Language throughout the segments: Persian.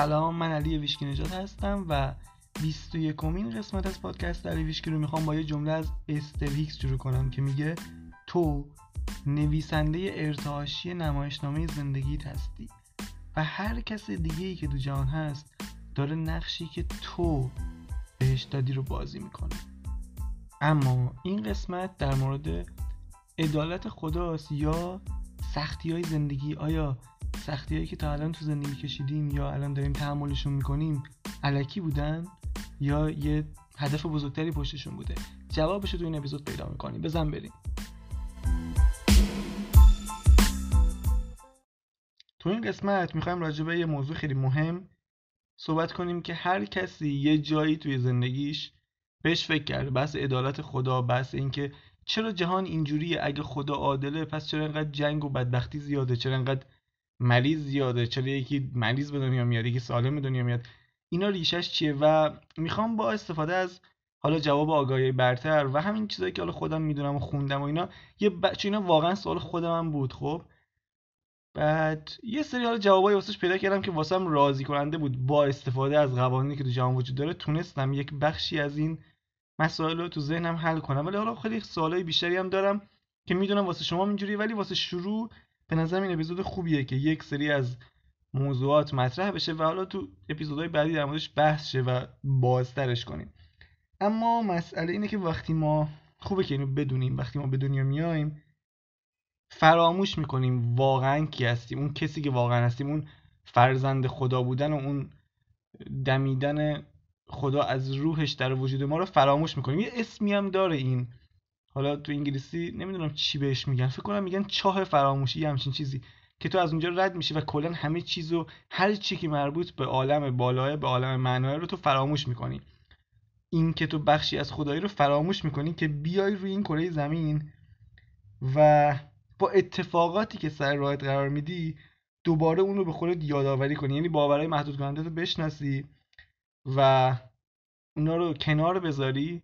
سلام من علی ویشکی نجات هستم و 21 کمین قسمت از پادکست علی ویشکی رو می‌خوام با یه جمله از استویکس شروع کنم که میگه تو نویسنده ارتعاشی نمایشنامه زندگیت هستی و هر کس دیگه ای که دو جهان هست داره نقشی که تو بهش دادی رو بازی می‌کنه. اما این قسمت در مورد عدالت خداست یا سختی های زندگی آیا سختی هایی که تا الان تو زندگی کشیدیم یا الان داریم تحملشون می‌کنیم علکی بودن یا یه هدف بزرگتری پشتشون بوده؟ جوابش تو این اپیزود پیدا می‌کنیم. بزن بریم. تو این قسمت می‌خوایم راجع به یه موضوع خیلی مهم صحبت کنیم که هر کسی یه جایی توی زندگیش بهش فکر کرده. بحث عدالت خدا بحث اینکه چرا جهان اینجوریه؟ اگه خدا عادله پس چرا انقدر جنگ و بدبختی زیاده؟ چرا انقدر مریض زیاده چرا یکی مریض به دنیا میاد یکی سالم به دنیا میاد. اینا ریشش چیه؟ و می‌خوام با استفاده از حالا جواب آگاهی برتر و همین چیزایی که حالا خودم می‌دونم و خوندم و اینا یه ب... اینا واقعا سوال خود من بود خب؟ بعد یه سری حالا جوابای واسش پیدا کردم که واسم راضی کننده بود. با استفاده از قوانینی که تو جهان وجود داره تونستم یک بخشی از این مسائل رو تو ذهنم حل کنم. ولی حالا خیلی سوالای بیشتری هم دارم که می‌دونم واسه شما اینجوری ولی واسه شروع به نظر این اپیزود خوبیه که یک سری از موضوعات مطرح بشه و حالا تو اپیزودهای بعدی در موردش بحث شه و بازترش کنیم. اما مسئله اینه که وقتی ما خوبه که اینو بدونیم وقتی ما به دنیا میایم فراموش می‌کنیم واقعا کی هستیم اون کسی که واقعا هستیم اون فرزند خدا بودن و اون دمیدن خدا از روحش در وجود ما رو فراموش می‌کنیم. یه اسمی هم داره این. حالا تو انگلیسی نمی‌دونم چی بهش میگن. فکر کنم میگن چاه فراموشی همچین چیزی. که تو از اونجا رد میشی و کلا همه چیزو هر چی که مربوط به عالم بالاه به عالم معنای رو تو فراموش می‌کنی. این که تو بخشی از خدایی رو فراموش می‌کنی که بیای روی این کره زمین و با اتفاقاتی که سر راهت قرار میدی دوباره اون رو به خودت یادآوری کنی. یعنی باورهای محدود کننده رو بشناسی و اونا رو کنار بذاری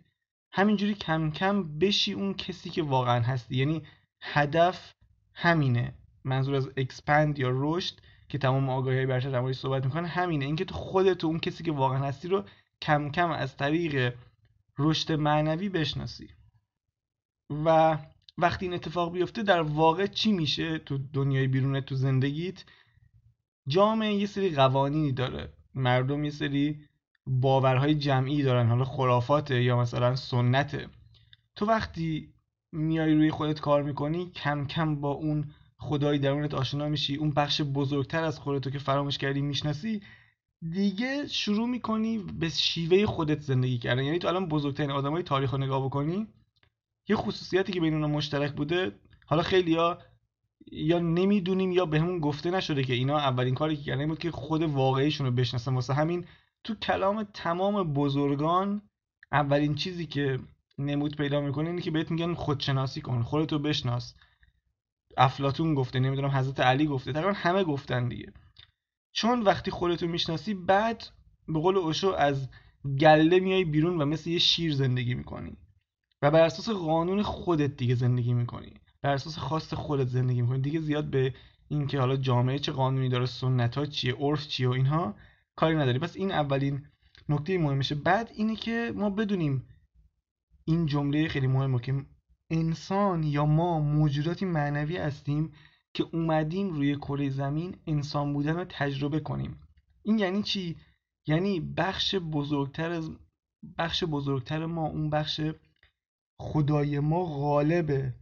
همینجوری کم کم بشی اون کسی که واقعا هستی. یعنی هدف همینه. منظور از اکسپند یا رشد که تمام آگاهی در صحبت می‌کنه همینه. اینکه تو خودت اون کسی که واقعا هستی رو کم کم از طریق رشد معنوی بشناسی. و وقتی این اتفاق بیفته در واقع چی میشه تو دنیای بیرون تو زندگیت؟ جامعه یه سری قوانینی داره. مردم یه سری باورهای جمعی دارن حالا خرافاته یا مثلا سنته تو وقتی میای روی خودت کار می‌کنی کم کم با اون خدای درونت آشنا میشی اون بخش بزرگتر از خودتو که فراموش کردی می‌شناسی دیگه شروع می‌کنی به شیوه خودت زندگی کردن. یعنی تو الان بزرگترین آدمای تاریخ رو نگاه بکنی یه خصوصیتی که بین اونها مشترک بوده حالا خیلی ها یا نمی‌دونیم یا بهمون گفته نشده که اینا اولین کاری که کردن بود که خود واقعیشون رو بشناسن. واسه همین تو کلام تمام بزرگان اولین چیزی که نمود پیدا می‌کنه اینه که بهت میگن خودشناسی کن خودتو بشناس. افلاتون گفته نمی‌دونم حضرت علی گفته تقریبا همه گفتن دیگه. چون وقتی خودتو می‌شناسی بعد به قول اوشو از گله میای بیرون و مثل یه شیر زندگی می‌کنی. و بر اساس قانون خودت دیگه زندگی می‌کنی. بر اساس خواست خودت زندگی می‌کنی. دیگه زیاد به اینکه حالا جامعه چه قانونی داره سنت ها چیه عرف چیه و اینها کاری نداری پس این اولین نکته مهمشه بعد اینه که ما بدونیم این جمله خیلی مهمه که انسان یا ما موجوداتی معنوی هستیم که اومدیم روی کره زمین انسان بودن رو تجربه کنیم. این یعنی چی؟ یعنی بخش بزرگتر از بخش بزرگتر ما اون بخش خدای ما غالبه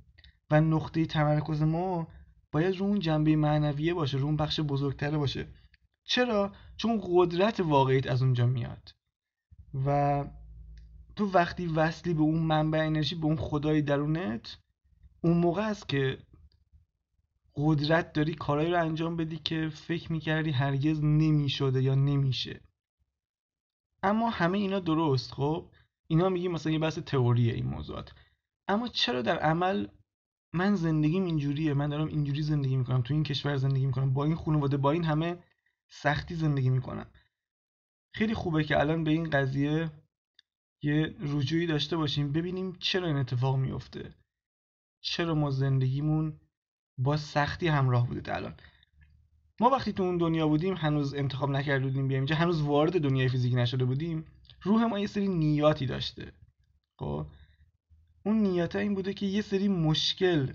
و نقطه تمرکز ما باید رو اون جنبه معنویه باشه رو اون بخش بزرگتره باشه. چرا؟ چون قدرت واقعیت از اونجا میاد. و تو وقتی وصلی به اون منبع انرژی به اون خدای درونت اون موقع است که قدرت داری کارایی رو انجام بدی که فکر می‌کردی هرگز نمی‌شده یا نمیشه. اما همه اینا درست خب؟ اینا میگی مثلا یه بحث تئوریه این موضوعات. اما چرا در عمل من زندگیم اینجوریه؟ من دارم اینجوری زندگی می‌کنم تو این کشور زندگی می‌کنم با این خانواده با این همه سختی زندگی می‌کنم. خیلی خوبه که الان به این قضیه یه رجوعی داشته باشیم ببینیم چرا این اتفاق میفته چرا ما زندگیمون با سختی همراه بوده الان. ما وقتی تو اون دنیا بودیم هنوز انتخاب نکرده بودیم بیایم اینجا هنوز وارد دنیای فیزیکی نشده بودیم روح ما یه سری نیاتی داشته. خب؟ اون نیات این بوده که یه سری مشکل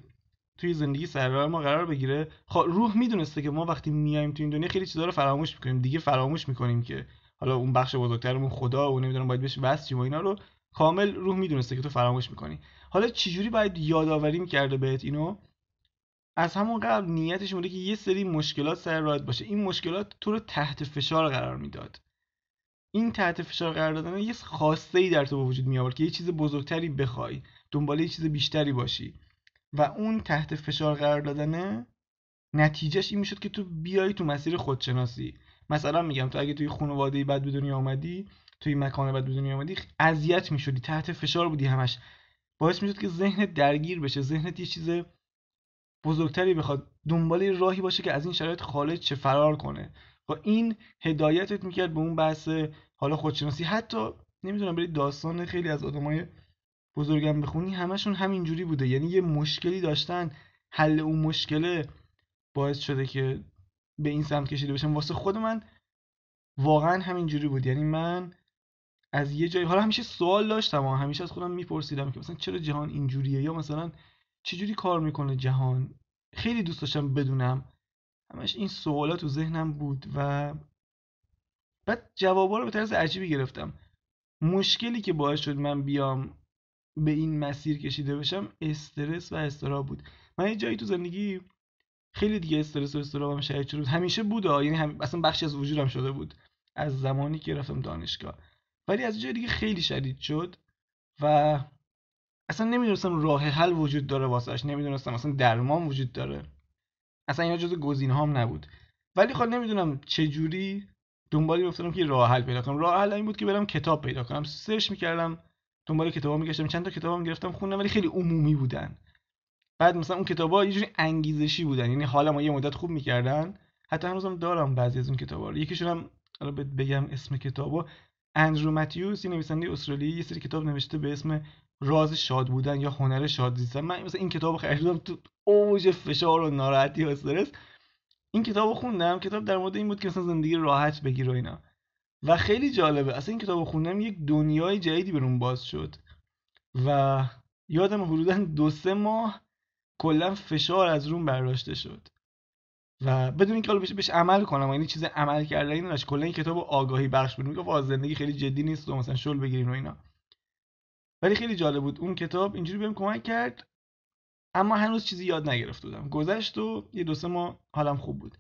توی زندگی سر ما قرار بگیره. خب روح می‌دونسته که ما وقتی میایم تو این دنیا خیلی چیزا رو فراموش می‌کنیم. دیگه فراموش می‌کنیم که حالا اون بخش بزرگترمون خدا و نمی‌دونم باید بهش وصل و اینا رو. کامل روح می‌دونسته که تو فراموش می‌کنی. حالا چجوری باید یادآوری می‌کرده بهت اینو؟ از همون قبل نیتش بوده که یه سری مشکلات سر راهت باشه. این مشکلات تو رو تحت فشار قرار می‌داد. این تحت فشار قرار دادن یه خواسته ای در تو وجود می آورد که یه چیز بزرگتری بخوای. دنبال یه چیز بیشتری باشی. و اون تحت فشار قرار دادنه نتیجهش این می‌شد که تو بیای تو مسیر خودشناسی. مثلا میگم تو اگه توی خانواده بد به دنیا آمدی توی مکان بد به دنیا آمدی اذیت می‌شدی تحت فشار بودی همش. باعث می‌شد که ذهنت درگیر بشه ذهنت یه چیز بزرگتری بخواد. دنبال راهی باشه که از این شرایط خارج چه فرار کنه. و این هدایتت می‌کرد به اون بحث حالا خودشناسی. حتی نمی‌دونم برید داستان خیلی از آدمای بزرگم بخونی همشون همینجوری بوده. یعنی یه مشکلی داشتن حل اون مشکله باعث شده که به این سمت کشیده بشم واسه خود من واقعا همینجوری بود. یعنی من از یه جایی حالا همیشه سوال داشتم و همیشه از خودم میپرسیدم که مثلا چرا جهان اینجوریه یا مثلا چجوری کار می‌کنه جهان؟ خیلی دوست داشتم بدونم. همش این سوالات تو ذهنم بود و بعد جوابا رو به طرز عجیبی گرفتم. مشکلی که باعث شد من بیام به این مسیر کشیده بشم استرس و استراب بود. من یه جایی تو زندگی خیلی دیگه استرس و استرابم شدید شد. همیشه بود یعنی هم... اصلا بخشی از وجودم شده بود. از زمانی که رفتم دانشگاه. ولی از جای دیگه خیلی شدید شد و اصلا نمی‌دونستم راه حل وجود داره واسهش نمی‌دونستم اصلا درمان وجود داره. اصلا اینا جز گزینه هم نبود. ولی خب نمی‌دونم چه جوری افتادم که راه حل پیدا کنم. راه حل این بود که برم کتاب پیدا کنم. سرچ می‌کردم. دنبال کتابا میگشتم. چند تا کتابام گرفتم خوندم ولی خیلی عمومی بودن. بعد مثلا اون کتابا یه جوری انگیزشی بودن. یعنی حالم یه مدت خوب می‌کردن. حتی هنوزم دارم بعضی از اون کتابا رو. یکیشون هم حالا بگم اسم کتابو اندرو ماتیوس یه نویسنده استرالیایی یه سری کتاب نوشته به اسم راز شاد بودن یا هنر شاد زیستن. من مثلا این کتاب خریدم تو اوج فشار و ناراحتی و استرس. این کتاب خوندم. کتاب در مورد این بود که مثلا زندگی راحت بگیر و اینا. و خیلی جالبه. اصلا این کتاب خوندم یک دنیای جدیدی برون باز شد. و یادم حدودا دو سه ماه کلا فشار از روم برداشته شد. و بدون اینکه حالا بهش عمل کنم یعنی چیز عمل کردنی نداشت کلا این کتاب آگاهی بخش بود. میگه زندگی خیلی جدی نیست و مثلا شل بگیرین و اینا. ولی خیلی جالب بود. اون کتاب اینجوری بهم کمک کرد اما هنوز چیزی یاد نگرفته بودم. گذشت و یه دو سه ماه حالم خوب بود.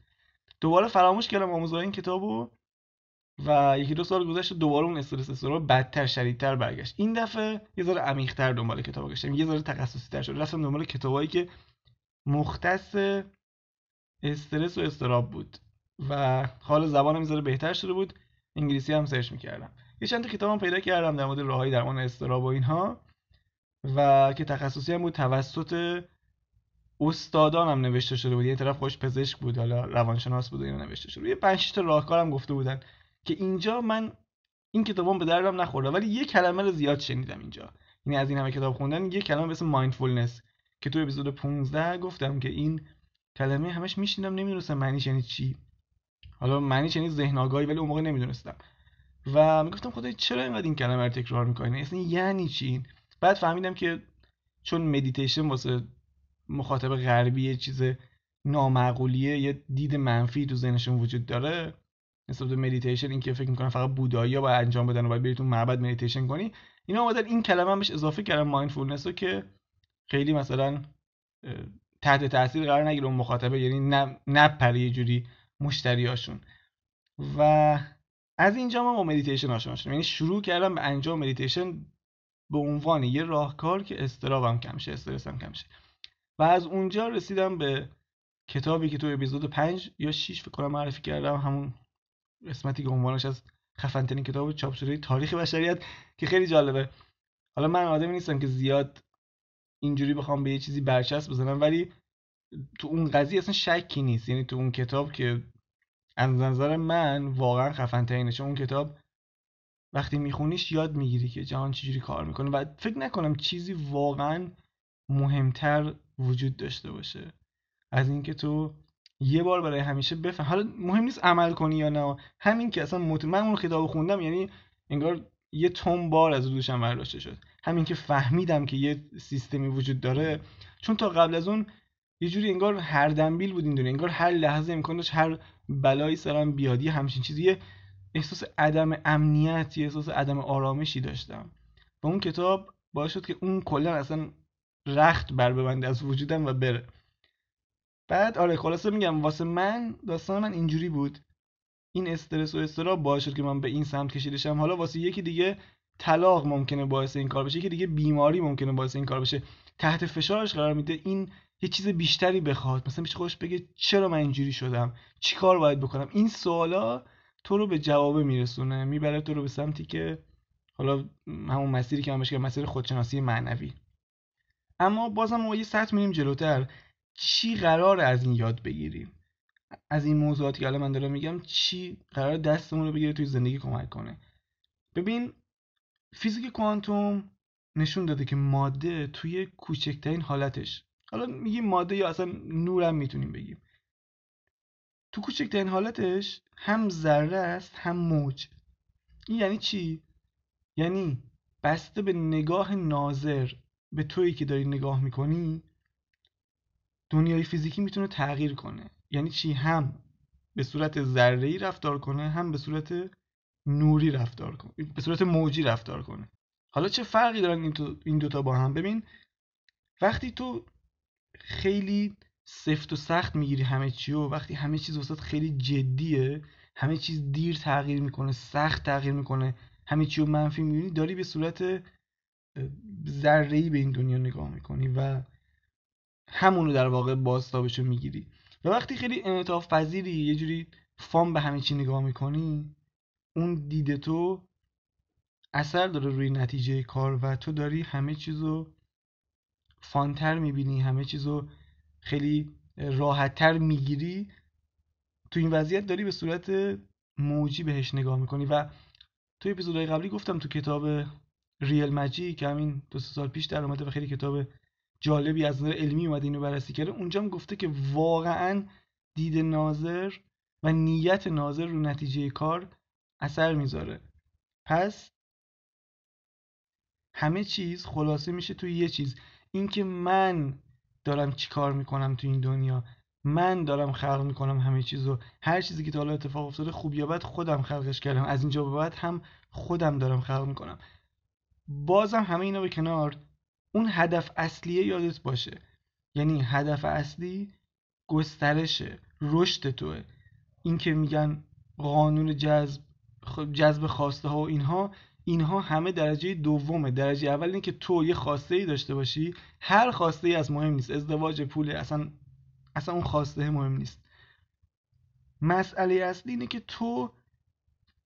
دوباره فراموش کردم آموزهای این کتابو و یکی دو سال گذشت دوباره اون استرس استرس بدتر شدیدتر برگشت. این دفعه یه ذره عمیق‌تر دنبال کتاب گشتم. یه ذره تخصصی تر شد. رفتم دنبال کتابایی که مختص استرس و استراب بود و حال زبانم ذره بهتر شده بود. انگلیسی هم سرچ می‌کردم. یه چند تا کتابم پیدا کردم در مورد راههای درمان استراب و اینها و که تخصصی هم بود. توسط استادانم نوشته شده بود. یه طرف خوش پزشک بود حالا روانشناس بود و اینا نوشته شده یه پنج تا راهکارم گفته بودن. که اینجا من این کتابم به دردم نخورده ولی یه کلمه رو زیاد شنیدم اینجا. یعنی از این همه کتاب خوندن یه کلمه به اسم مایندفولنس که تو اپیزود 15 گفتم که این کلمه همش میشنیدم نمی‌دونستم معنیش یعنی چی. حالا معنیش یعنی ذهن آگاهی ولی اون موقع نمی‌دونستم. و می‌گفتم خدای چرا اینقدر این کلمه رو تکرار می‌کنی؟ اصلا یعنی چی؟ بعد فهمیدم که چون مدیتیشن واسه مخاطب غربی یه چیز نامعقولیه یه دید منفی تو ذهنشون وجود داره نسبت به مدیتیشن این که فکر می‌کنن فقط بودایی ها باید انجام بدن و باید بری تو معبد مدیتیشن کنی اینا اومدن این کلمه بهش اضافه کردن mindfulness رو که خیلی مثلا تحت تاثیر قرار نگیره اون مخاطبه یعنی نپره یه جوری مشتریاشون و از اینجا من با مدیتیشن آشنا شدم. یعنی شروع کردم به انجام مدیتیشن به عنوان یه راهکار که اضطرابم کم شه استرسم کم شه. و از اونجا رسیدم به کتابی که تو اپیزود 5 یا 6 فکر کنم معرفی کردم همون قسمتی که عنوانش از خفنترین کتاب چاپ شده تاریخ بشریت که خیلی جالبه. حالا من آدمی نیستم که زیاد اینجوری بخوام به یه چیزی برچسب بزنم ولی تو اون قضیه اصلا شکی نیست. یعنی تو اون کتاب که از نظر من واقعا خفن ترینه چون اون کتاب وقتی میخونیش یاد می‌گیری که جهان چجوری کار می‌کنه و فکر نکنم چیزی واقعا مهمتر وجود داشته باشه. از اینکه تو یه بار برای همیشه بفهم. حالا مهم نیست عمل کنی یا نه. همین که اصلا مت... من اون کتاب خوندم یعنی انگار یه تون بار از دوشم برداشته شد. همین که فهمیدم که یه سیستمی وجود داره. چون تا قبل از اون یه جوری انگار هر دنبیل بود این دنیا. انگار هر لحظه امکان داشت هر بلایی سرم بیادی همچین چیزی. احساس عدم امنیتی احساس عدم آرامشی داشتم. و اون کتاب باعث شد که اون کلا اصلا رخت بر ببنده از وجودم و بره. بعد آره خلاصه میگم واسه من داستان من اینجوری بود. این استرس و استراب باعث شد که من به این سمت کشیدشم حالا واسه یکی دیگه طلاق ممکنه باعث این کار بشه یکی دیگه بیماری ممکنه باعث این کار بشه. تحت فشارش قرار میده این یه چیز بیشتری بخواد. مثلا میشه خودش بگه چرا من اینجوری شدم؟ چی کار باید بکنم؟ این سوالا تو رو به جوابه میرسونه. می‌بره تو رو به سمتی که حالا همون مسیری که من بهش مسیر خودشناسی معنوی. اما بازم ما یه سطح میریم جلوتر. چی قرار از این یاد بگیریم؟ از این موضوعاتی که الان من دارم میگم چی قرار دستمون رو بگیره توی زندگی کمک کنه؟ ببین فیزیک کوانتوم نشون داده که ماده توی کوچکترین حالتش حالا میگیم ماده یا اصلا نورم می‌تونیم بگیم. تو کوچکترین حالتش هم ذره است هم موج. این یعنی چی؟ یعنی بسته به نگاه ناظر به تویی که داری نگاه می‌کنی دنیای فیزیکی می‌تونه تغییر کنه. یعنی چی؟ هم به صورت ذره رفتار کنه هم به صورت نوری رفتار کنه به صورت موجی رفتار کنه. حالا چه فرقی دارن این, تو، این دوتا با هم؟ ببین وقتی تو خیلی سفت و سخت می‌گیری همه چی و وقتی همه چیز وسط خیلی جدیه همه چیز دیر تغییر می‌کنه سخت تغییر می‌کنه همه چی رو منفی می‌بینی داری به صورت ذره به این دنیا نگاه می‌کنی و همونو در واقع بازتابشو می‌گیری. و وقتی خیلی انعطاف پذیری یه جوری فام به همه چی نگاه می‌کنی اون دیده تو اثر داره روی نتیجه کار و تو داری همه چیزو فانتر می‌بینی همه چیزو خیلی راحتتر می‌گیری. تو این وضعیت داری به صورت موجی بهش نگاه می‌کنی. و تو اپیزودهای قبلی گفتم تو کتاب ریل مجی که همین دو سال پیش در اومده و خیلی کتاب جالبی از نظر علمی اومده اینو بررسی کرده. اونجا هم گفته که واقعا دید ناظر و نیت ناظر رو نتیجه کار اثر می‌ذاره. پس همه چیز خلاصه میشه توی یه چیز. اینکه من دارم چیکار می‌کنم تو این دنیا من دارم خلق می‌کنم همه چیزو هر چیزی که تا حالا اتفاق افتاده خوب یا بد خودم خلقش کردم. از اینجا به بعد هم خودم دارم خلق می‌کنم. بازم همه اینا به کنار. اون هدف اصلیه یادت باشه. یعنی هدف اصلی گسترشه رشد توه. این که میگن قانون جذب جذب خواسته ها و اینها اینها همه درجه دومه. درجه اول اینه که تو یه خواسته ای داشته باشی هر خواسته ای از مهم نیست. ازدواج پول اصلا اصلا اون خواسته مهم نیست. مسئله اصلی اینه که تو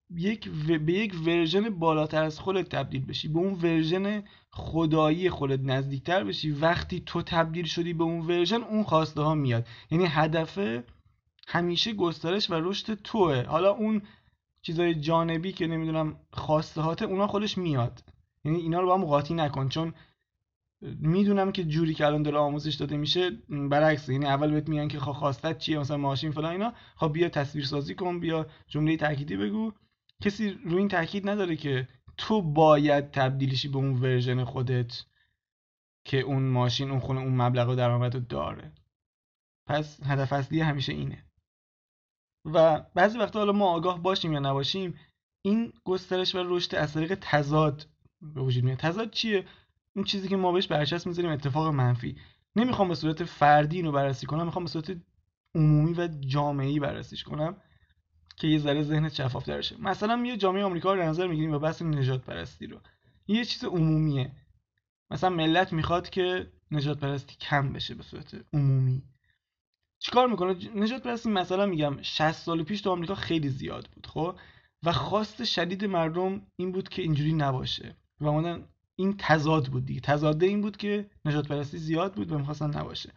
یک به یک version بالاتر از خودت تبدیل بشی به اون version خدایی خودت نزدیکتر بشی. وقتی تو تبدیل شدی به اون version اون خواسته ها میاد. یعنی هدف همیشه گسترش و رشد توه. حالا اون چیزای جانبی که نمی‌دونم خواسته هاته اونا خودش میاد. یعنی اینا رو با هم قاطی نکن. چون می‌دونم که جوری که الان داره آموزش داده میشه برعکس یعنی اول بهت میگن که خواستت چیه مثلا ماشین فلان اینا. خب بیا تصویر سازی کن بیا جمله تأکیدی بگو. کسی روی این تاکید نداره که تو باید تبدیلشی به اون ورژن خودت که اون ماشین اون خونه اون مبلغ درآمد رو داره. پس هدف اصلی همیشه اینه. و بعضی وقتا حالا ما آگاه باشیم یا نباشیم این گسترش و رشد از طریق تضاد به وجود میاد. تضاد چیه؟ اون چیزی که ما بهش برچسب می‌ذاریم اتفاق منفی. نمی‌خوام به صورت فردی اینو بررسی کنم می‌خوام به صورت عمومی و جامعی بررسیش کنم. که یه ذره ذهنت شفاف شه. مثلا یه جامعه آمریکا رو در نظر می‌گیریم و بحث نجات پرستی رو. یه چیز عمومیه. مثلا ملت می‌خواد که نجات پرستی کم بشه به صورت عمومی. چیکار می‌کنه؟ نجات پرستی مثلا میگم 60 سال پیش تو آمریکا خیلی زیاد بود خب؟ و خواست شدید مردم این بود که اینجوری نباشه. و اومدن این تضاد بود دیگه. تضاده این بود که نجات پرستی زیاد بود و می‌خواستن نباشه.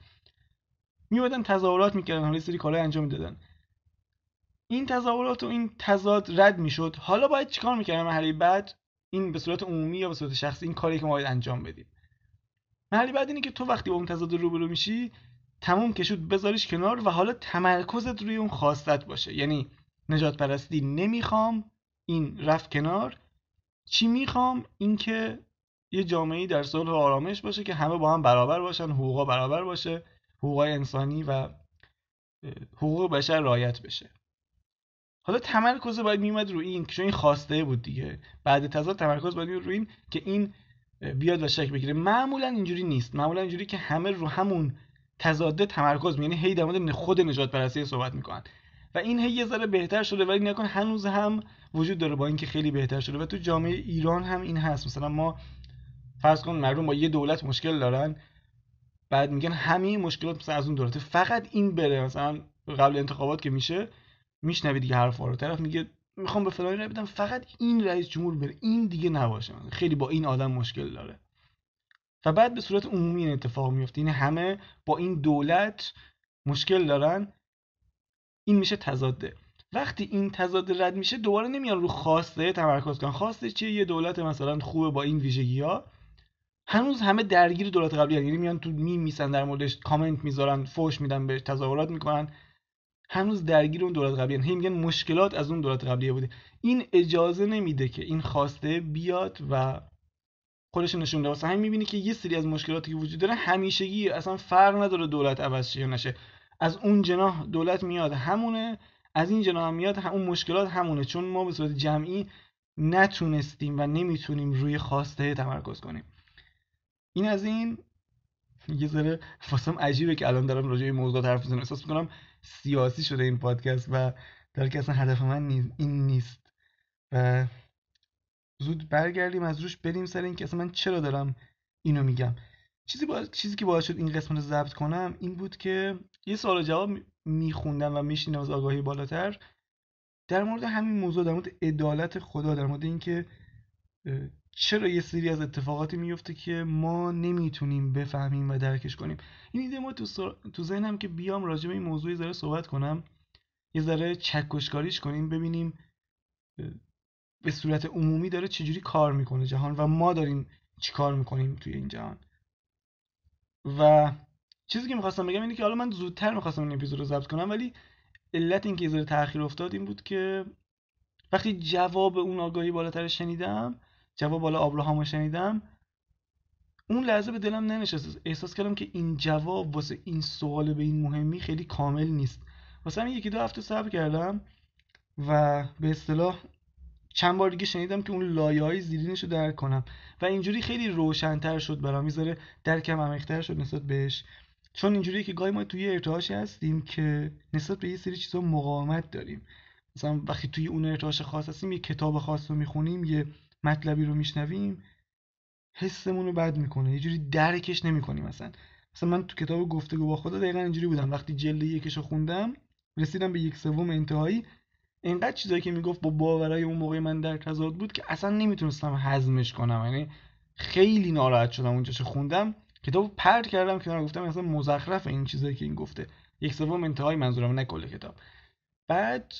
میومدن تظاهرات می‌کردن حالا سری کارهای انجام می‌دادن. این تظاهرات و این تضاد رد می‌شد. حالا باید چیکار می‌کردن مرحله بعد؟ این به صورت عمومی یا به صورت شخصی این کاری که ما باید انجام بدیم. مرحله بعد اینه که تو وقتی با اون تضاد روبرو میشی تموم کشود بذاریش کنار و حالا تمرکزت روی اون خواستت باشه. یعنی نجات پرستی نمی‌خوام این رفت کنار. چی می‌خوام؟ اینکه یه جامعه در صلح و آرامش باشه که همه با هم برابر باشن حقوقا برابر باشه حقوق انسانی و حقوق بشر رعایت بشه. حالا تمرکز باید میومد رو این چون این خواسته بود دیگه. بعد تضاد تمرکز باید میومد رو این که این بیاد و شک بگیره. معمولا اینجوری نیست. معمولا اینجوری که همه رو همون تضاده تمرکز یعنی هی در خود نجات پرستی صحبت می‌کنن. و این هی یه ذره بهتر شده ولی نکن هنوز هم وجود داره با اینکه خیلی بهتر شده. و تو جامعه ایران هم این هست. مثلا ما فرض کن مردم با یه دولت مشکل دارن. بعد میگن همه مشکلات مثلا از اون دولت فقط این بره مثلا قبل انتخابات که میشه. میشنوی دیگه حرفا رو. طرف میگه می‌خوام به فلانی رای بدم فقط این رئیس جمهور بره. این دیگه نباشه. خیلی با این آدم مشکل داره. و بعد به صورت عمومی این اتفاق میفته این همه با این دولت مشکل دارن. این میشه تضاده. وقتی این تضاد رد میشه دوباره نمیان رو خواسته تمرکز کنن. خواسته چیه؟ یه دولت مثلا خوبه با این ویژگی ها هنوز همه درگیر دولت قبلی یعنی میان تو میم میسن در موردش کامنت می‌ذارن فوش میدن بهش تظاهرات می‌کنن. هنوز درگیر اون دولت قبلی هی میگن مشکلات از اون دولت قبلی بوده. این اجازه نمیده که این خواسته بیاد و خودش نشون بده. واسه همین می‌بینی که یه سری از مشکلاتی که وجود داره همیشگی اصلا فرق نداره دولت عوض شه یا نشه. از اون جناح دولت میاد همونه از این جناح میاد اون مشکلات همونه. چون ما به صورت جمعی نتونستیم و نمی‌تونیم روی خواسته تمرکز کنیم. این از این. یه ذره واسم عجیبه که الان دارم راجع به موضوع حرف می‌زنم. احساس می‌کنم سیاسی شده این پادکست و در که اصلا هدف من این نیست. و زود برگردیم از روش بریم سر این که اصلا من چرا دارم اینو میگم. چیزی با... چیزی که باعث شد این قسمت رو ضبط کنم این بود که یه سوال جواب میخوندم و میشینم از آگاهی بالاتر. در مورد همین موضوع در مورد عدالت خدا در مورد اینکه چرا یه سری از اتفاقاتی میفته که ما نمی‌تونیم بفهمیم و درکش کنیم؟ این ایده ما تو, تو ذهنم که بیام راجع به این موضوع ذره صحبت کنم یه ذره چکشکاریش کنیم ببینیم به صورت عمومی داره چجوری کار می‌کنه جهان و ما داریم چی کار می‌کنیم توی این جهان. و چیزی که می‌خواستم بگم اینه که حالا من زودتر می‌خواستم این اپیزود رو ضبط کنم ولی علت اینکه یه ذره تاخیر افتاد این بود که وقتی جواب اون آگاهی بالاتر شنیدم جواب بالا آبراهام شنیدم. اون لحظه به دلم ننشست. احساس کردم که این جواب واسه این سوال به این مهمی خیلی کامل نیست. واسه همین یکی دو هفته صبر کردم و به اصطلاح چند بار دیگه شنیدم که اون لایه های زیرینش رو درک کنم و اینجوری خیلی روشنتر شد برام. می‌ذاره درکم عمیقتر شد نسبت بهش. چون اینجوریه که گاهی ما توی ارتعاشی هستیم که نسبت به یه سری چیزا مقاومت داریم. مثلا وقتی توی اون ارتعاش خاص هستیم یه کتاب خاص رو می‌خونیم یه مطلبی رو میشنویم حسمون رو بد می‌کنه یه جوری درکش نمی‌کنیم مثلا مثلا من تو کتاب گفتگو با خدا دقیقا اینجوری بودم. وقتی جلد یکش رو خوندم رسیدم به یک سوم انتهایی اینقدر چیزایی که می‌گفت با باورای اون موقع من در تضاد بود که اصلا نمی‌تونستم هضمش کنم. یعنی خیلی ناراحت شدم اونجاش خوندم. کتاب پرت کردم که گفتم اصلا مزخرف این چیزایی که این گفته. یک سوم انتهای منظورم نه کل کتاب. بعد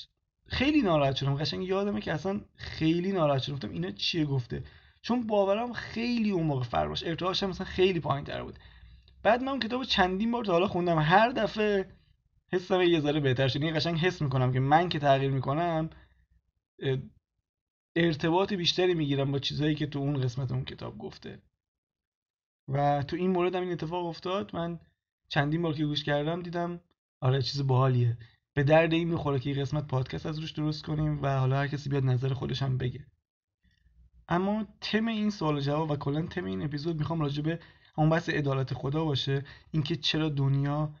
خیلی ناراحت شدم. قشنگ یادمه که اصلا خیلی ناراحت شدم. گفتم اینا چیه گفته؟ چون باورم خیلی اون موقع فرق داشت. ارتعاشم مثلا خیلی پایین تر بود. بعد من اون کتاب چندین بار تا حالا خوندم. هر دفعه حسم یه ذره بهتر شد. این قشنگ حس می‌کنم که من که تغییر می‌کنم ارتباط بیشتری می‌گیرم با چیزهایی که تو اون قسمت اون کتاب گفته. و تو این مورد هم این اتفاق افتاد. من چندین بار که گوش کردم دیدم آره چیز باحالیه. به درد این می‌خوره که این قسمت پادکست از روش درست کنیم و حالا هر کسی بیاد نظر خودش هم بگه. اما تم این سوال جواب و کلا تم این اپیزود می‌خوام راجع به اون بحث عدالت خدا باشه اینکه چرا دنیا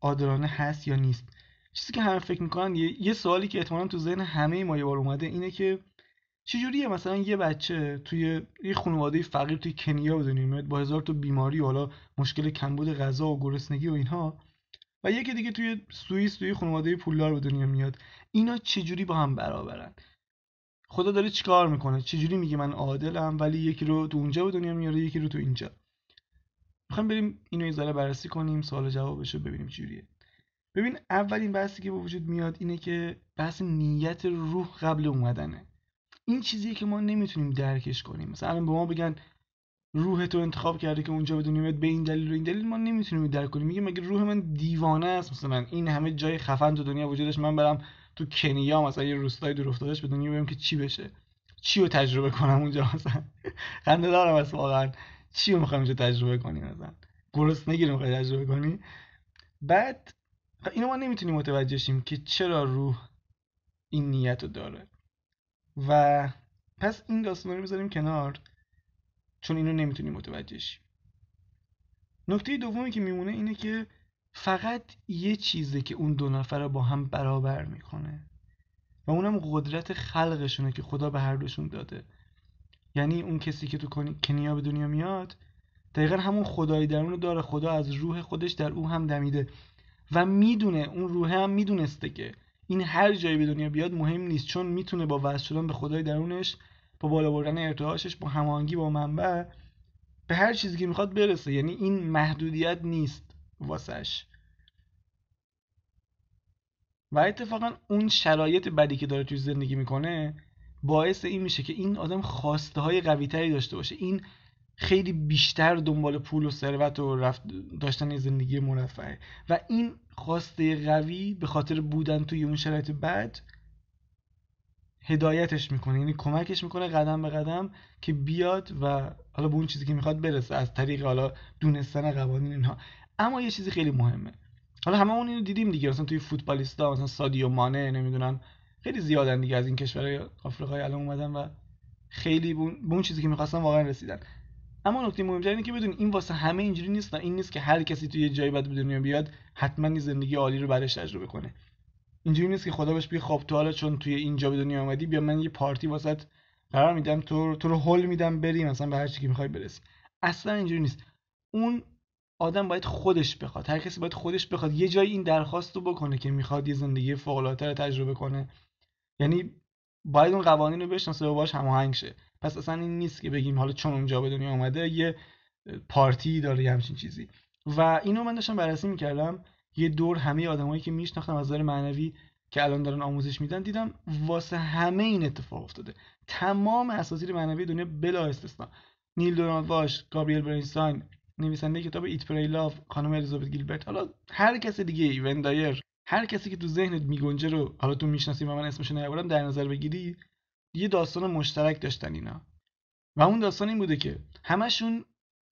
عادلانه هست یا نیست. چیزی که همه فکر می‌کنن یه, یه سوالی که احتمالا تو ذهن همه ما یه بار اومده اینه که چجوریه مثلا یه بچه توی یه خانواده فقیر توی کنیا به دنیا با هزار تا بیماری و حالا مشکل کمبود غذا و گرسنگی و اینها و یکی دیگه توی سوئیس توی خانواده پولدار به دنیا میاد. اینا چجوری با هم برابرن؟ خدا داره چیکار می‌کنه؟ چجوری میگه من عادلم ولی یکی رو تو اونجا به دنیا میاره یکی رو تو اینجا؟ می‌خوایم بریم اینو یه ذره بررسی کنیم سوال جوابش رو ببینیم چجوریه. ببین اولین بحثی که به وجود میاد اینه که بحث نیت روح قبل اومدنه. این چیزیه که ما نمی‌تونیم درکش کنیم. مثلا به ما بگن روح تو انتخاب کرده که اونجا بیاد به این دلیل و این دلیل ما نمی‌تونیم درک کنیم. میگه مگه روح من دیوانه است؟ مثلا این همه جای خفن تو دنیا وجودش من برم تو کنیا مثلا یه روستای دور افتادش به دنیا بیام که چی بشه. چی رو تجربه کنم اونجا مثلا؟ خنده دارم از واقعا. چی رو می‌خوام اونجا تجربه کنی مثلا؟ گرسنگی رو می‌خوای تجربه کنی؟ بعد اینو ما نمی‌تونیم متوجه شیم که چرا روح این نیت رو داره. و پس این داستان رو بذاریم کنار. چون اینو نمی‌تونیم متوجه شیم نکته دومی که میمونه اینه که فقط یه چیزه که اون دو نفر رو با هم برابر می‌کنه. و اونم قدرت خلقشونه که خدا به هر دوشون داده. یعنی اون کسی که تو کنیا به دنیا میاد دقیقا همون خدای درون داره. خدا از روح خودش در او هم دمیده. و می‌دونه اون روح هم می‌دونسته که این هر جایی به دنیا بیاد مهم نیست. چون می‌تونه با وصل شدن به خدای درونش با بالا بردن ارتعاشش با هماهنگی با منبع به هر چیزی که می‌خواد برسه. یعنی این محدودیت نیست واسش. و اتفاقا اون شرایط بدی که داره توی زندگی می‌کنه باعث این میشه که این آدم خواسته های قوی تری داشته باشه. این خیلی بیشتر دنبال پول و ثروت و رفت داشتن زندگی مرفعه و این خواسته قوی به خاطر بودن توی اون شرایط بد هدایتش می‌کنه. یعنی کمکش می‌کنه قدم به قدم که بیاد و حالا به اون چیزی که می‌خواد برسه. از طریق حالا دونستن قوانین اینها. اما یه چیزی خیلی مهمه. حالا همه اون اینو دیدیم دیگه. مثلا توی فوتبالیستا مثلا سادیو مانه نمی‌دونم خیلی زیادن دیگه از این کشورهای آفریقایی الان اومدن و خیلی به اون چیزی که می‌خواستن واقعا رسیدن. اما نکته مهمتر اینه که بدون این واسه همه اینجوری نیست این نیست که هر کسی توی یه جایی بعد به دنیا بیاد حتما زندگی عالی رو برش تجربه کنه. اینجوری نیست که خدا بهش بگه خب تو حالا چون توی اینجا به دنیا اومدی بیا من یه پارتی واسط قرار میدم تو تو رو هول میدم بری مثلا به هر چی که می‌خوای برسی. اصلا اینجوری نیست. اون آدم باید خودش بخواد. هر کسی باید خودش بخواد. یه جایی این درخواست رو بکنه که می‌خواد یه زندگی فوق العاده تجربه کنه. یعنی باید اون قوانین رو بشناسه و باش هماهنگ شه. پس اصلا این نیست که بگیم حالا چون اونجا به دنیا اومده یه پارتی داره یه همچین چیزی. و اینو من داشتم بررسی می‌کردم. یه دور همه آدمایی که میشناختم از نظر معنوی که الان دارن آموزش میدن دیدم واسه همه این اتفاق افتاده. تمام اساطیر معنوی دنیا بلا استثنا. نیل دونالد واش گابریل برینستاین نویسنده کتاب ایت پری لاف خانم الیزابت گیلبرت. حالا هر کس دیگه ای وندایر هر کسی که تو ذهنت میگنجه رو حالا تو می‌شناسی من اسمش نیاورم در نظر بگیری یه داستان مشترک داشتن اینا. و اون داستان این بوده که همشون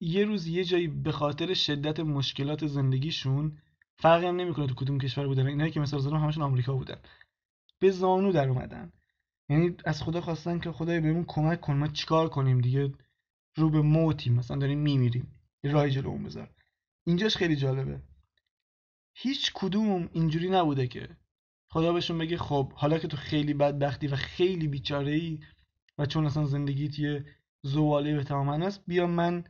یه روز یه جایی به خاطر شدت مشکلات زندگیشون فرقی هم نمی‌کنه تو کدوم کشور بودن اینایی که مثلا زدم همشون آمریکا بودن. به زانو در اومدن. یعنی از خدا خواستن که خدای بهمون کمک کن ما چیکار کنیم دیگه؟ رو به موتیم مثلا داریم میمیریم. رای جلو بذار. اینجاش خیلی جالبه. هیچ کدوم اینجوری نبوده که خدا بهشون بگه خب حالا که تو خیلی بدبختی و خیلی بیچاره ای و چون اصلا زندگیت یه زواله به تمام است بیا من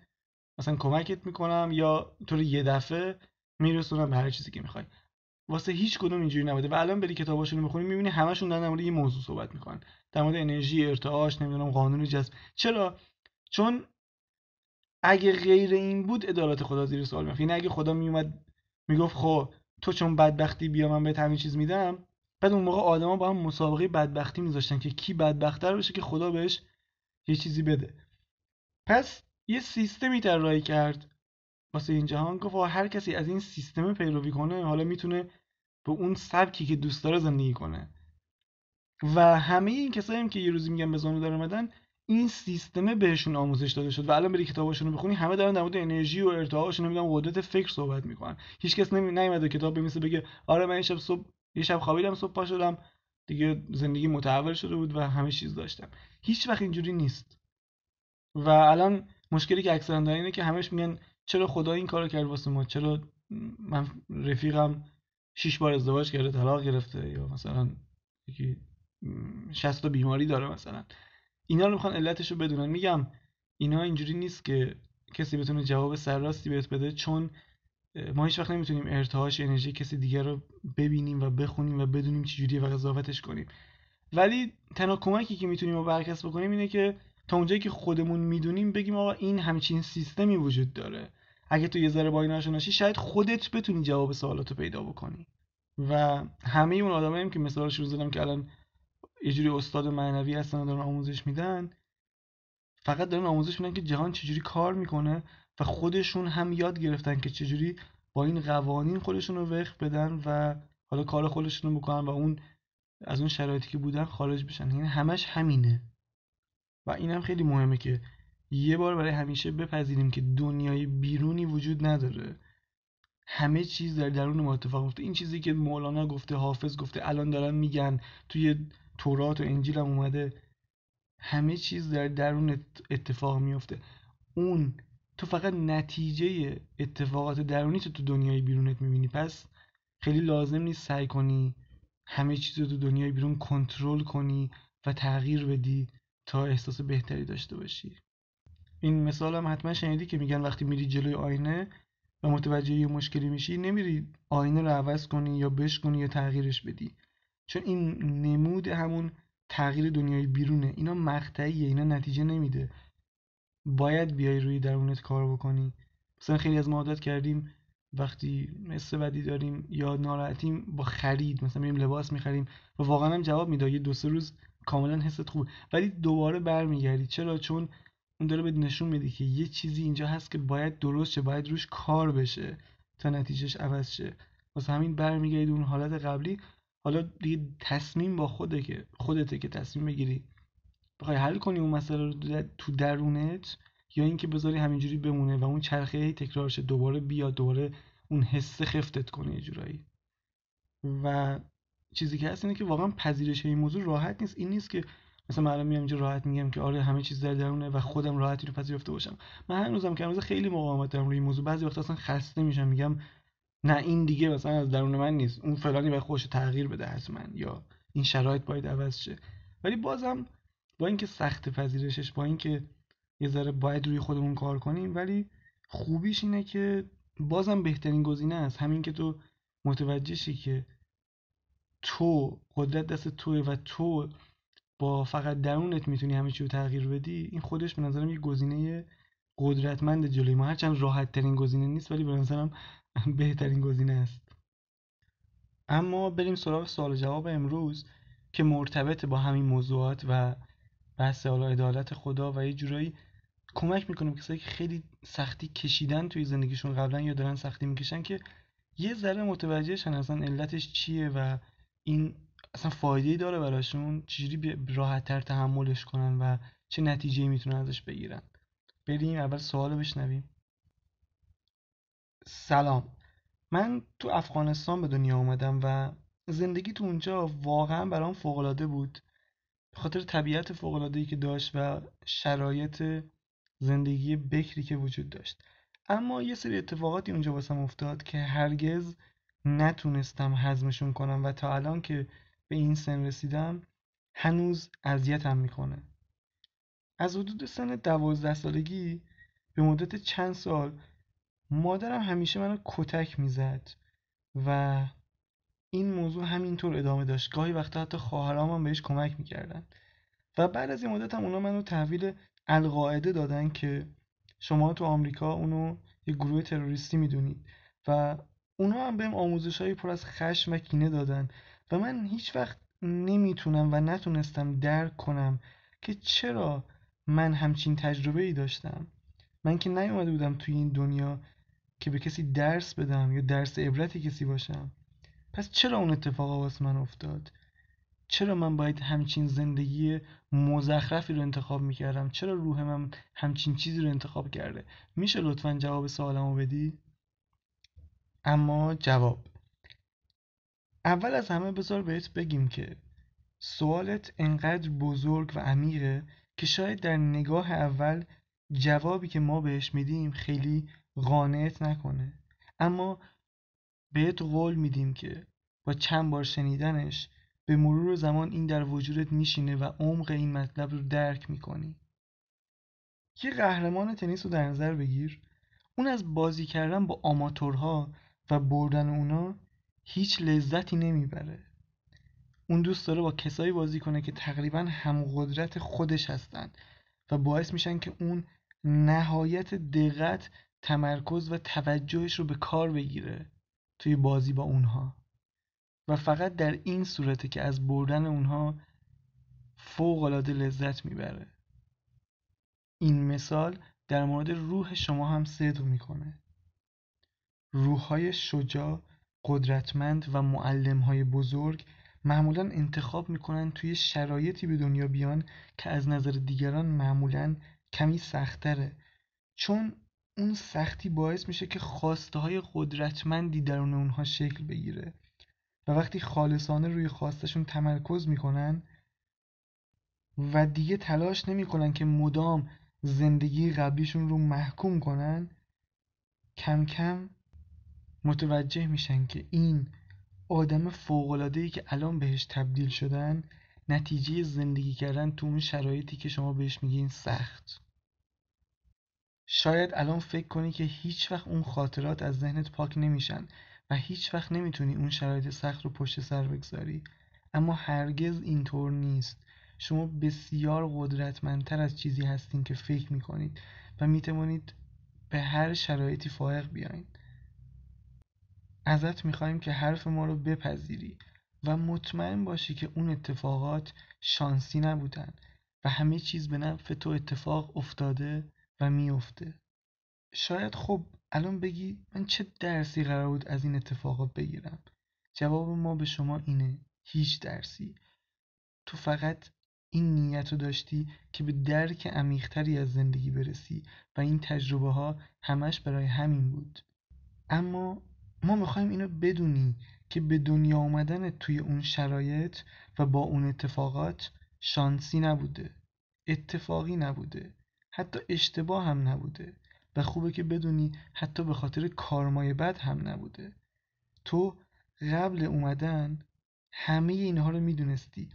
مثلا کمکت می‌کنم یا تو رو یه دفعه میرسونم به هر چیزی که می‌خوای. واسه هیچ کدوم اینجوری نبوده. و الان بری کتاباشون رو بخونی می‌بینی همشون در مورد یه موضوع صحبت می‌کنن. در مورد انرژی ارتعاش نمی‌دونم قانون جذب. چرا؟ چون اگه غیر این بود عدالت خدا زیر سوال می‌رفت. یعنی اگه خدا میومد می‌گفت خب تو چون بدبختی بیا من بهت همین چیز میدم. بعد اون موقع آدما با هم مسابقه بدبختی میذاشتن که کی بدبختتر بشه که خدا بهش یه چیزی بده. پس یه سیستمی طراحی کرد. واسه این جهان گفت هر کسی از این سیستم پیروی کنه حالا می‌تونه به اون سبکی که دوست داره زندگی کنه. و همه این کسایی هم که یه روزی میگن به زانو در اومدن این سیستمه بهشون آموزش داده شد و الان بری کتاباشون رو بخونی همه دارن در مورد انرژی و ارتعاش نمی‌دونم قدرت فکر صحبت می‌کنن. هیچکس نمی نیومده کتاب بنویسه بگه آره من شب صبح یه شب خوابیدم صبح پا شدم. دیگه زندگی متحول شده بود و همه چیز داشتم. هیچ وقت اینجوری نیست. و الان مشکلی که اکثرا دارن اینه که همش میگن چرا خدا این کارو کرد واسه ما؟ چرا من رفیقم شش بار ازدواج کرده طلاق گرفته؟ یا مثلا یکی 60 بیماری داره مثلا. اینا رو می‌خوان علتش رو بدونن. میگم اینا اینجوری نیست که کسی بتونه جواب سرراستی بهت بده چون ما هیچ وقت نمی‌تونیم ارتعاش انرژی کسی دیگر رو ببینیم و بخونیم و بدونیم چجوریه و قضاوتش کنیم. ولی تنها کمکی که می‌تونیم رو برکس بکنیم اینه که تا اونجایی که خودمون می‌دونیم بگیم آقا این همچین سیستمی وجود داره. اگه تو یه ذره با این آشنا شاید خودت بتونی جواب سوالاتو پیدا بکنی. و همه اون آدمایی که مثالش رو زدم که الان یه جوری استاد معنوی هستن دارن آموزش میدن فقط دارن آموزش میدن که جهان چجوری کار می‌کنه و خودشون هم یاد گرفتن که چجوری با این قوانین خودشون رو وقف بدن و حالا کار خودشون رو بکنن و اون از اون شرایطی که بودن خارج بشن. یعنی همش همینه. و اینم خیلی مهمه که یه بار برای همیشه بپذیریم که دنیای بیرونی وجود نداره. همه چیز در درون ما اتفاق میفته. این چیزی که مولانا گفته حافظ گفته الان دارن میگن توی تورات و انجیل هم اومده. همه چیز در درون اتفاق میفته. اون تو فقط نتیجه اتفاقات درونی تو تو دنیای بیرونت می‌بینی. پس خیلی لازم نیست سعی کنی همه چیز رو تو دنیای بیرون کنترل کنی و تغییر بدی تا احساس بهتری داشته باشی. این مثال هم حتما شنیدی که میگن وقتی میری جلوی آینه و متوجه یه مشکلی میشی نمیری آینه رو عوض کنی یا بشکنی یا تغییرش بدی. چون این نمود همون تغییر دنیای بیرونه. اینا مقطعیه اینا نتیجه نمیده. باید بیای روی درونت کار بکنی. مثلا خیلی از ما عادت کردیم وقتی مثل بدی داریم یا ناراحتیم با خرید مثلا میریم لباس می‌خریم و واقعا هم جواب میده. یه دو سه روز کاملا حست خوبه. ولی دوباره برمیگردی. چرا؟ چون اون داره بهت نشون میده که یه چیزی اینجا هست که باید درست شه باید روش کار بشه تا نتیجهش عوض شه. واسه همین برمیگردی اون حالت قبلی. حالا دیگه تصمیم با خوده که خودته که تصمیم بگیری بخوای حل کنی اون مسئله رو تو درونت یا اینکه بذاری همینجوری بمونه و اون چرخه هی تکرار شه دوباره بیاد دوباره اون حس خفتت کنه یه جورایی. و چیزی که هست اینه که واقعا پذیرش این موضوع راحت نیست. این نیست که مثلا من میام اینجا راحت میگم که آره همه چیز در درونه و خودم راحتی رو پذیرفته باشم. من هنوزم که هنوز خیلی مقاومت دارم روی این موضوع بعضی وقتا اصلا خسته میشم میگم نه این دیگه مثلا از درون من نیست. اون فلانی باید خودش تغییر بده حتما یا این شرایط باید عوض شه. ولی بازم با اینکه سخت پذیرشش با اینکه یه ذره باید روی خودمون کار کنیم ولی خوبیش اینه که بازم بهترین گزینه است. همین که تو متوجه شی که تو قدرت دست توه و تو با فقط درونت می‌تونی همه چی رو تغییر بدی این خودش به نظرم یه گزینه قدرتمند جلوی ما. هرچند راحت ترین گزینه نیست ولی به نظرم بهترین گزینه است. اما بریم سراغ سوال جواب امروز که مرتبط با همین موضوعات و بحث حالا عدالت خدا و یه جورایی کمک می‌کنه کسایی که خیلی سختی کشیدن توی زندگیشون قبلا یا دارن سختی می‌کشن که یه ذره متوجهشن اصلا علتش چیه و این اصلا فایده داره براشون چجوری راحت تر تحملش کنن و چه نتیجه می‌تونن ازش بگیرن. بریم اول سوال بشنویم. سلام. من تو افغانستان به دنیا اومدم و زندگی تو اونجا واقعا برام فوقالعاده بود. به خاطر طبیعت فوقالعاده‌ای که داشت و شرایط زندگی بکری که وجود داشت. اما یه سری اتفاقاتی اونجا واسم افتاد که هرگز نتونستم هضمشون کنم و تا الان که به این سن رسیدم هنوز اذیتم می‌کنه. از حدود سن دوازده سالگی به مدت چند سال مادرم همیشه منو کتک می‌زد و این موضوع همینطور ادامه داشت. گاهی وقتا حتی خواهرام هم بهش کمک می‌کردن. و بعد از این مدت هم اونا منو تحویل القاعده دادن که شما تو آمریکا اونو یه گروه تروریستی می‌دونید. و اونا هم بهم آموزش های پر از خشم و کینه دادن. و من هیچ وقت نمی‌تونم و نتونستم درک کنم که چرا من همچین تجربه ای داشتم. من که نیومده بودم توی این دنیا که به کسی درس بدم یا درس عبرت کسی باشم. پس چرا اون اتفاق واسه من افتاد؟ چرا من باید همچین زندگی مزخرفی رو انتخاب می‌کردم؟ چرا روح من همچین چیزی رو انتخاب کرده؟ میشه لطفا جواب سوالمو بدی؟ اما جواب. اول از همه بذار بهت بگیم که سوالت انقدر بزرگ و عمیقه که شاید در نگاه اول جوابی که ما بهش میدیم خیلی قانعت نکنه. اما بهت قول میدیم که با چند بار شنیدنش به مرور زمان این در وجودت میشینه و عمق این مطلب رو درک می‌کنی. یه قهرمان تنیس رو در نظر بگیر. اون از بازی کردن با آماتورها و بردن اونا هیچ لذتی نمی‌بره. اون دوست داره با کسایی بازی کنه که تقریبا هم قدرت خودش هستن و باعث میشن که اون نهایت دقت تمرکز و توجهش رو به کار بگیره توی بازی با اونها. و فقط در این صورته که از بردن اونها فوق العاده لذت می‌بره. این مثال در مورد روح شما هم صدق می‌کنه. روحهای شجاع قدرتمند و معلمهای بزرگ معمولا انتخاب می‌کنن توی شرایطی به دنیا بیان که از نظر دیگران معمولا کمی سختره چون اون سختی باعث میشه که خواسته های قدرتمندی درون اونها شکل بگیره. و وقتی خالصانه روی خواستشون تمرکز می‌کنن و دیگه تلاش نمی‌کنن که مدام زندگی قبلیشون رو محکوم کنن کم کم متوجه میشن که این آدم فوقلادهی که الان بهش تبدیل شدن نتیجه زندگی کردن تو اون شرایطی که شما بهش میگین سخت. شاید الان فکر کنی که هیچ وقت اون خاطرات از ذهنت پاک نمیشن و هیچ وقت نمی‌تونی اون شرایط سخت رو پشت سر بگذاری. اما هرگز اینطور نیست. شما بسیار قدرتمندتر از چیزی هستین که فکر می‌کنید و می‌توانید به هر شرایطی فائق بیاین. ازت می‌خوایم که حرف ما رو بپذیری و مطمئن باشی که اون اتفاقات شانسی نبودن و همه چیز به نفع تو اتفاق افتاده و میفته شاید خب الان بگی من چه درسی قرار بود از این اتفاقات بگیرم؟ جواب ما به شما اینه هیچ درسی. تو فقط این نیت رو داشتی که به درک عمیقتری از زندگی برسی و این تجربه ها همش برای همین بود. اما ما می‌خوایم اینو بدونی که به دنیا آمدن توی اون شرایط و با اون اتفاقات شانسی نبوده اتفاقی نبوده حتی اشتباه هم نبوده و خوبه که بدونی حتی به خاطر کارمای بد هم نبوده. تو قبل اومدن همه اینها رو می‌دونستی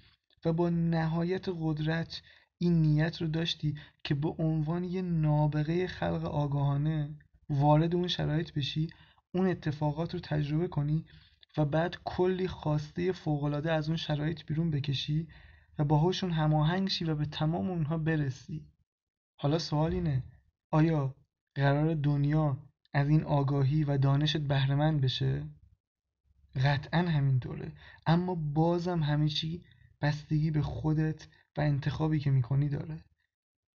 و با نهایت قدرت این نیت رو داشتی که به عنوان یه نابغه خلق آگاهانه وارد اون شرایط بشی اون اتفاقات رو تجربه کنی و بعد کلی خواسته فوقالعاده از اون شرایط بیرون بکشی و باهاشون هماهنگ شی و به تمام اونها برسی. حالا سوال اینه آیا قرار دنیا از این آگاهی و دانشت بهرهمند بشه؟ قطعا همینطوره اما بازم همه چی بستگی به خودت و انتخابی که می‌کنی داره.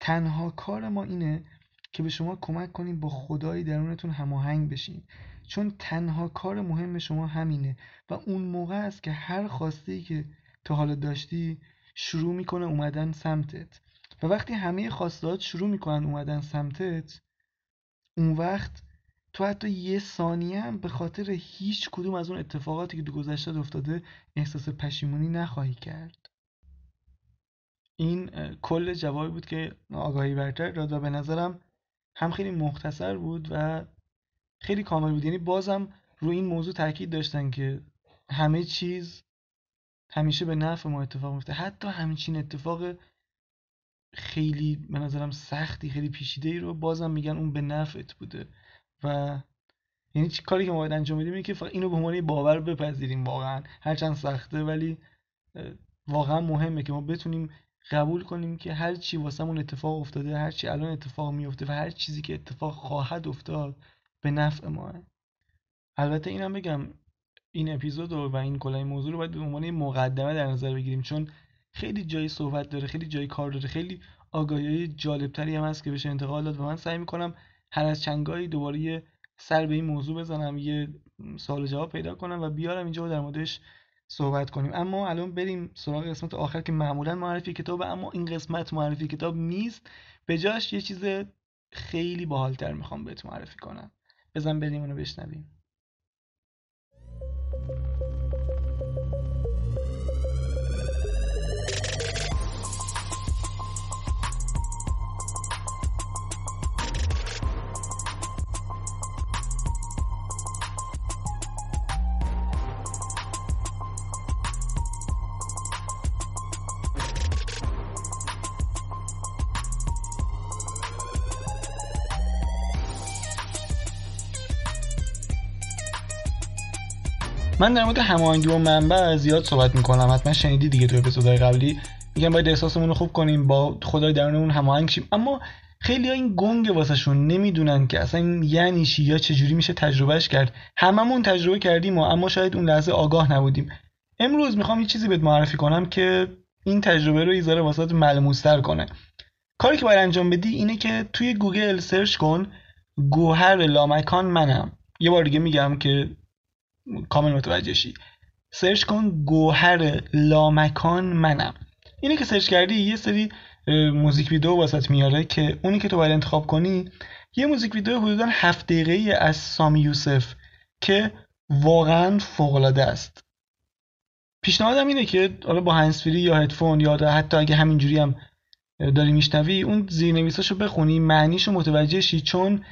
تنها کار ما اینه که به شما کمک کنیم با خدای درونتون هماهنگ بشین. چون تنها کار مهم شما همینه و اون موقع است که هر خواسته ای که تا حالا داشتی شروع می‌کنه اومدن سمتت. و وقتی همه خواستهات شروع می‌کنن اومدن سمتت اون وقت تو حتی یه ثانیه هم به خاطر هیچ کدوم از اون اتفاقاتی که دو گذشته افتاده احساس پشیمونی نخواهی کرد. این کل جوابی بود که آگاهی برتر. داد و به نظرم هم خیلی مختصر بود و خیلی کامل بود. یعنی بازم روی این موضوع تاکید داشتن که همه چیز همیشه به نفع ما اتفاق میفته. حتی همچین اتفاق خیلی به نظرم سختی خیلی پیچیده ای رو بازم میگن اون به نفعت بوده. و یعنی چی کاری که ما باید انجام بدیم اینه که فقط اینو به عنوان باور بپذیریم واقعا. هرچند سخته ولی واقعا مهمه که ما بتونیم قبول کنیم که هر چی واسمون اتفاق افتاده هر چی الان اتفاق میفته و هر چیزی که اتفاق خواهد افتاد به نفع ماه البته اینم بگم این اپیزود رو و این کلای موضوع رو باید به عنوان مقدمه در نظر بگیریم چون خیلی جای صحبت داره خیلی جای کار داره خیلی آگاهی جالبتری هم هست که بشه انتقال داد و من سعی می‌کنم هر از چنگایی دوباره سر به این موضوع بزنم یه سوال جواب پیدا کنم و بیارم اینجا در موردش صحبت کنیم. اما الان بریم سراغ قسمت آخر که معمولا معرفی کتاب اما این قسمت معرفی کتاب نیست. به جاش یه چیز خیلی باحالتر می‌خوام بهت معرفی کنم. بزن بریم اونو بشنویم. من در مورد هماهنگی و منبع زیاد صحبت می‌کنم. حتما شنیدی دیگه تو اپیزودهای قبلی. میگم باید احساسمون رو خوب کنیم با خدای درونمون هماهنگ شیم. اما خیلی ها این گنگ واسهشون نمی‌دونن که اصلا یعنی چی یا چجوری میشه تجربهش کرد. هممون تجربه کردیم و اما شاید اون لحظه آگاه نبودیم. امروز می‌خوام یه چیزی بهت معرفی کنم که این تجربه رو یه ذره واسات ملموستر کنه. کاری که باید انجام بدی اینه که توی گوگل search کن گوهر لامکان منم. یه بار دیگه میگم که کامل متوجه شی. search کن گوهر لامکان منم. اینه که search کردی یه سری موزیک ویدیو واسط میاره که اونی که تو باید انتخاب کنی یه موزیک ویدیو حدودا هفت دقیقه از سامی یوسف که واقعا فوقالعاده است. پیشنهادم اینه که حالا با هنسفری یا هدفون یا حتی اگه همینجوری هم داری میشنوی اون زیرنویساشو بخونی معنیشو متوجه شی چون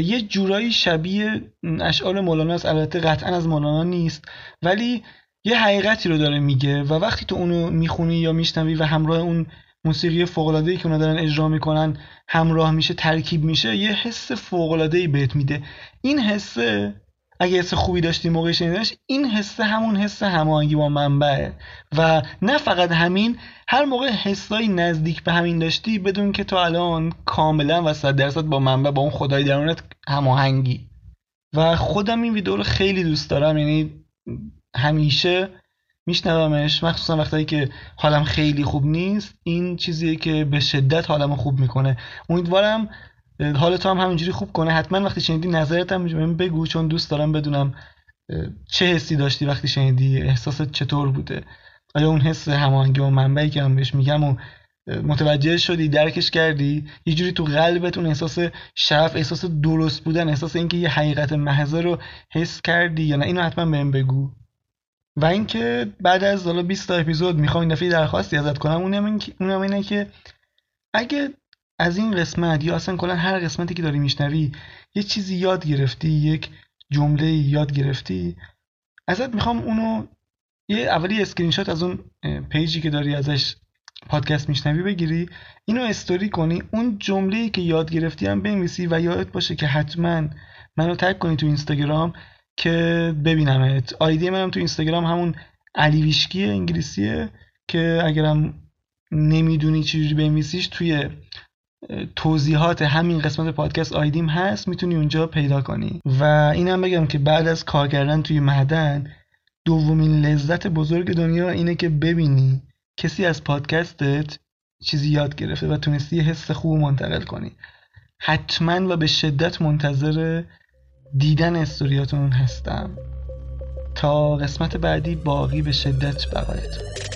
یه جورایی شبیه اشعار مولانا است. البته قطعا از مولانا نیست. ولی یه حقیقتی رو داره میگه و وقتی تو اونو می‌خونی یا میشنوی و همراه اون موسیقی فوق که اونا دارن اجرا می‌کنن همراه میشه ترکیب میشه یه حس فوق ای بهت میده. این حسه اگه حس خوبی داشتی موقع شنیدنش این حسه همون حس هماهنگی با منبعه. و نه فقط همین هر موقع حسایی نزدیک به همین داشتی بدون که تو الان کاملا و صد درصد با منبع با اون خدای درونت هماهنگی. و خودم این ویدیو رو خیلی دوست دارم یعنی همیشه میشنومش. مخصوصا وقتی که حالم خیلی خوب نیست این چیزیه که به شدت حالمو خوب می‌کنه. امیدوارم حال تو هم همینجوری خوب کنه. حتما وقتی شنیدی نظرت هم بگو چون دوست دارم بدونم چه حسی داشتی وقتی شنیدی احساست چطور بوده. آیا اون حس هماهنگی و منبعی که من بهش میگم و متوجه شدی درکش کردی؟ یه جوری تو قلبت اون احساس شرف احساس درست بودن احساس اینکه یه حقیقت محض رو حس کردی یا نه؟ اینو حتما بهم بگو. و اینکه بعد از حالا 20 تا اپیزود می‌خوام این دفعه درخواستی ازت کنم اونم, اونم اینه که اگه از این قسمت یا اصلا کلا هر قسمتی که داری میشنوی یه چیزی یاد گرفتی یک جمله یاد گرفتی؟ ازت می‌خوام اونو یه اولی اسکرین شات از اون page ی که داری ازش پادکست میشنوی بگیری اینو استوری کنی اون جمله که یاد گرفتی هم بنویسی و یادت باشه که حتما منو tag کنی تو اینستاگرام که ببینمت. ID منم تو اینستاگرام همون علی ویشکی انگلیسیه که اگرم نمی‌دونی چجوری بنویسیش توی توضیحات همین قسمت پادکست آیدیم هست می‌تونی اونجا پیدا کنی. و اینم بگم که بعد از کار کردن توی معدن دومین لذت بزرگ دنیا اینه که ببینی کسی از پادکستت چیزی یاد گرفته و تونستی حس خوب منتقل کنی. حتما و به شدت منتظر دیدن استوریاتون هستم. تا قسمت بعدی باقی به شدت بقایتون